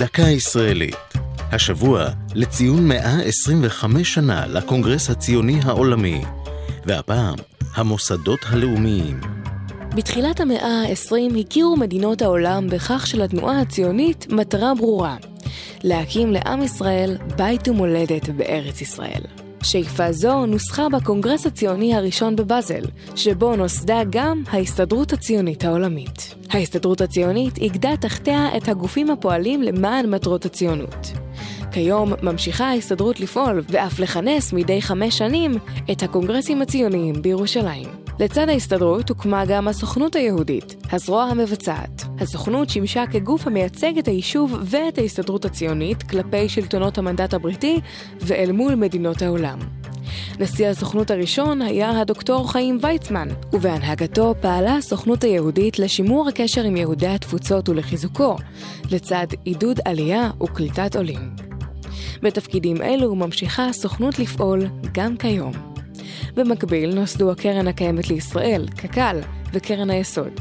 דקה ישראלית. השבוע לציון 125 שנה לקונגרס הציוני העולמי, והפעם המוסדות הלאומיים. בתחילת המאה ה-20 הכירו מדינות העולם בכך שלתנועה הציונית מטרה ברורה, להקים לעם ישראל בית ומולדת בארץ ישראל. שאיפה זו נוסחה בקונגרס הציוני הראשון בבאזל, שבו נוסדה גם ההסתדרות הציונית העולמית. ההסתדרות הציונית איגדה תחתיה את הגופים הפועלים למען מטרות הציונות. כיום ממשיכה ההסתדרות לפעול ואף לכנס מדי חמש שנים את הקונגרסים הציוניים בירושלים. לצד ההסתדרות הוקמה גם הסוכנות היהודית, הזרוע המבצעת. הסוכנות שימשה כגוף המייצג את היישוב ואת ההסתדרות הציונית כלפי שלטונות המנדט הבריטי ואל מול מדינות העולם. נשיא הסוכנות הראשון היה הדוקטור חיים ויצמן, ובהנהגתו פעלה הסוכנות היהודית לשימור הקשר עם יהודי התפוצות ולחיזוקו, לצד עידוד עלייה וקליטת עולים. בתפקידים אלו ממשיכה הסוכנות לפעול גם כיום. במקביל נוסדו הקרן הקיימת לישראל, קק"ל, וקרן היסוד.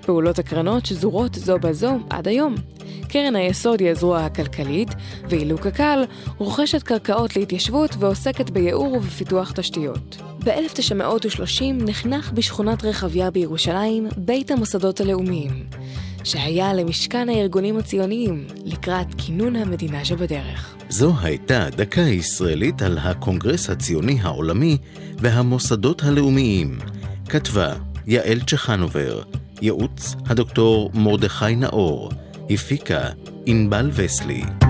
פעולות הקרנות שזורות זו בזו עד היום. קרן היסוד היא הזרוע הכלכלית, ואילו קק"ל רוכשת קרקעות להתיישבות ועוסקת בייעור ובפיתוח תשתיות. ב-1930 נחנך בשכונת רחביה בירושלים בית המוסדות הלאומיים, שהיה למשכן הארגונים הציוניים לקראת כינון המדינה שבדרך. זו הייתה דקה ישראלית על הקונגרס הציוני העולמי והמוסדות הלאומיים. כתבה יעל צ'חנובר, ייעוץ הדוקטור מרדכי נאור, הפיקה ענבל וסלי.